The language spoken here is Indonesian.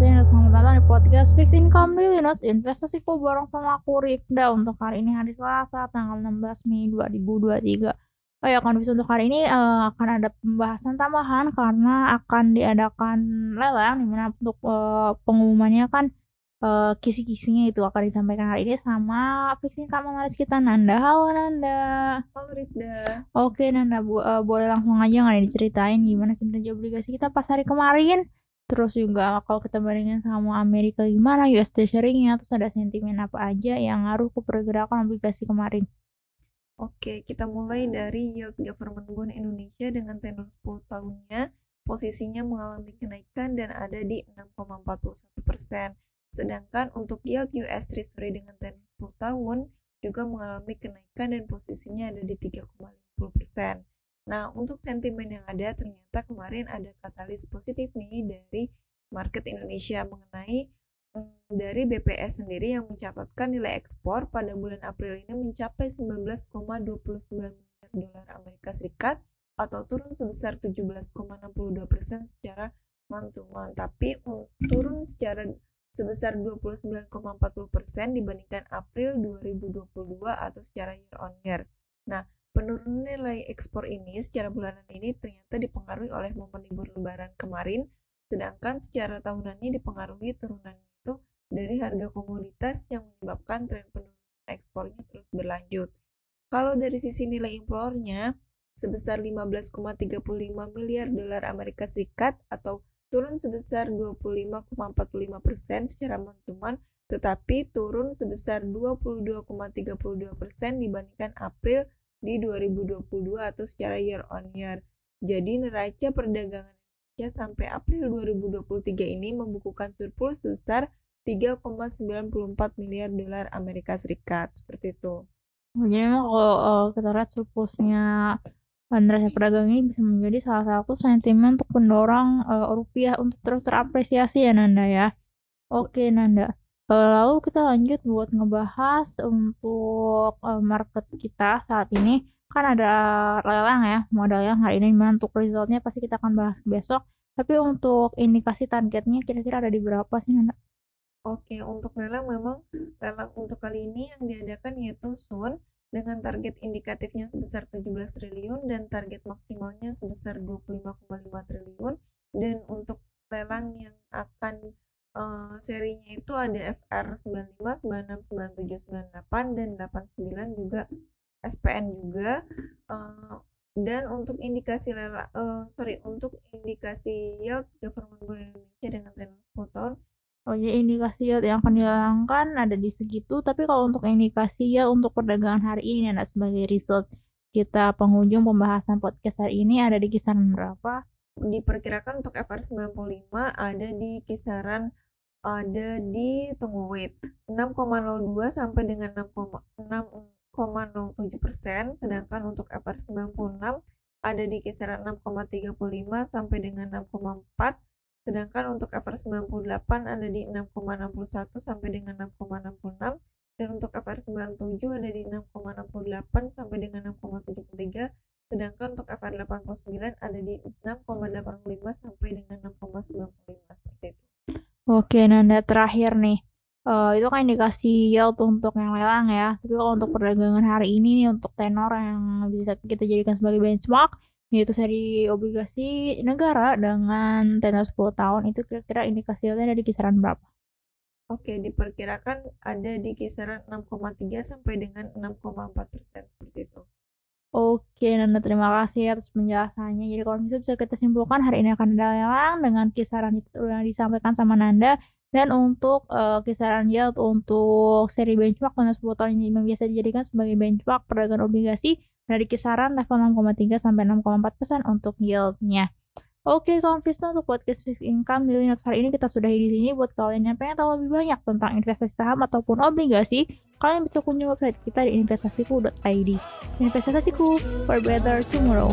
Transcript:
dan selamat datang di podcast Fixed Income Daily Notes Investasiku bareng sama aku Rifda Untuk hari ini hari Selasa tanggal 16 Mei 2023 Oh ya kondisi untuk hari ini uh, akan ada pembahasan tambahan karena akan diadakan lelang di mana untuk uh, pengumumannya kan uh, kisi-kisinya itu akan disampaikan hari ini sama Fixed Income analis kita Nanda. Halo Nanda. Halo Rifda. Oke Nanda bu uh, boleh langsung aja nggak diceritain gimana kinerja obligasi kita pas hari kemarin Terus juga kalau kita bandingin sama Amerika gimana US Treasury-nya, terus ada sentimen apa aja yang ngaruh ke pergerakan obligasi kemarin. Oke, kita mulai dari yield government bond Indonesia dengan tenor 10 tahunnya, posisinya mengalami kenaikan dan ada di 6,41 persen. Sedangkan untuk yield US Treasury dengan tenor 10 tahun juga mengalami kenaikan dan posisinya ada di 3,50 persen. Nah, untuk sentimen yang ada ternyata kemarin ada katalis positif nih dari market Indonesia mengenai hmm, dari BPS sendiri yang mencatatkan nilai ekspor pada bulan April ini mencapai 19,29 miliar dolar Amerika Serikat atau turun sebesar 17,62 persen secara month-to-month. Tapi um, turun secara sebesar 29,40 persen dibandingkan April 2022 atau secara year on year. Nah, Penurunan nilai ekspor ini secara bulanan ini ternyata dipengaruhi oleh momen libur lebaran kemarin, sedangkan secara tahunannya dipengaruhi turunan itu dari harga komoditas yang menyebabkan tren penurunan ekspornya terus berlanjut. Kalau dari sisi nilai impornya sebesar 15,35 miliar dolar Amerika Serikat atau turun sebesar 25,45 persen secara month tetapi turun sebesar 22,32 persen dibandingkan April di 2022 atau secara year on year. Jadi neraca perdagangan Indonesia sampai April 2023 ini membukukan surplus sebesar 3,94 miliar dolar Amerika Serikat seperti itu. Oh, jadi memang kalau uh, kita lihat surplusnya neraca perdagangan ini bisa menjadi salah satu sentimen untuk mendorong uh, rupiah untuk terus terapresiasi ya Nanda ya. Oke Nanda. Lalu kita lanjut buat ngebahas untuk uh, market kita saat ini. Kan ada lelang ya modal yang hari ini untuk resultnya pasti kita akan bahas besok. Tapi untuk indikasi targetnya kira-kira ada di berapa sih Nanda? Oke untuk lelang memang lelang untuk kali ini yang diadakan yaitu Sun dengan target indikatifnya sebesar 17 triliun dan target maksimalnya sebesar 25,5 triliun. Dan untuk lelang yang akan uh, serinya itu ada FR 95, 96, 97, 98 dan 89 juga SPN juga uh, dan untuk indikasi lela uh, sorry untuk indikasi yield government bond Indonesia dengan tenor 10 tahun Oh ya indikasi yield yang akan dilangkan ada di segitu tapi kalau untuk indikasi yield untuk perdagangan hari ini ada sebagai result kita penghujung pembahasan podcast hari ini ada di kisaran berapa? Diperkirakan untuk FR95 ada di kisaran ada di tunggu wait 6,02 sampai dengan 6,07 persen sedangkan untuk FR96 ada di kisaran 6,35 sampai dengan 6,4 sedangkan untuk FR98 ada di 6,61 sampai dengan 6,66 dan untuk FR97 ada di 6,68 sampai dengan 6,73 sedangkan untuk FR89 ada di 6,85 sampai dengan 6,95 seperti itu. Oke, Nanda terakhir nih. Uh, itu kan indikasi yield untuk yang lelang ya. Tapi kalau untuk perdagangan hari ini nih untuk tenor yang bisa kita jadikan sebagai benchmark yaitu seri obligasi negara dengan tenor 10 tahun itu kira-kira indikasi yieldnya ada di kisaran berapa? Oke, diperkirakan ada di kisaran 6,3 sampai dengan 6,4 persen seperti itu. Oke, Nanda terima kasih atas penjelasannya. Jadi kalau bisa bisa kita simpulkan hari ini akan ada lelang dengan kisaran yang disampaikan sama Nanda dan untuk uh, kisaran yield untuk seri benchmark pada 10 tahun ini biasa dijadikan sebagai benchmark perdagangan obligasi dari kisaran level 6,3 sampai 6,4 persen untuk yieldnya. Oke, kawan untuk podcast fixed income di Linux hari ini kita sudah di sini buat kalian yang pengen tahu lebih banyak tentang investasi saham ataupun obligasi, kalian bisa kunjungi website kita di investasiku.id. Investasiku for better tomorrow.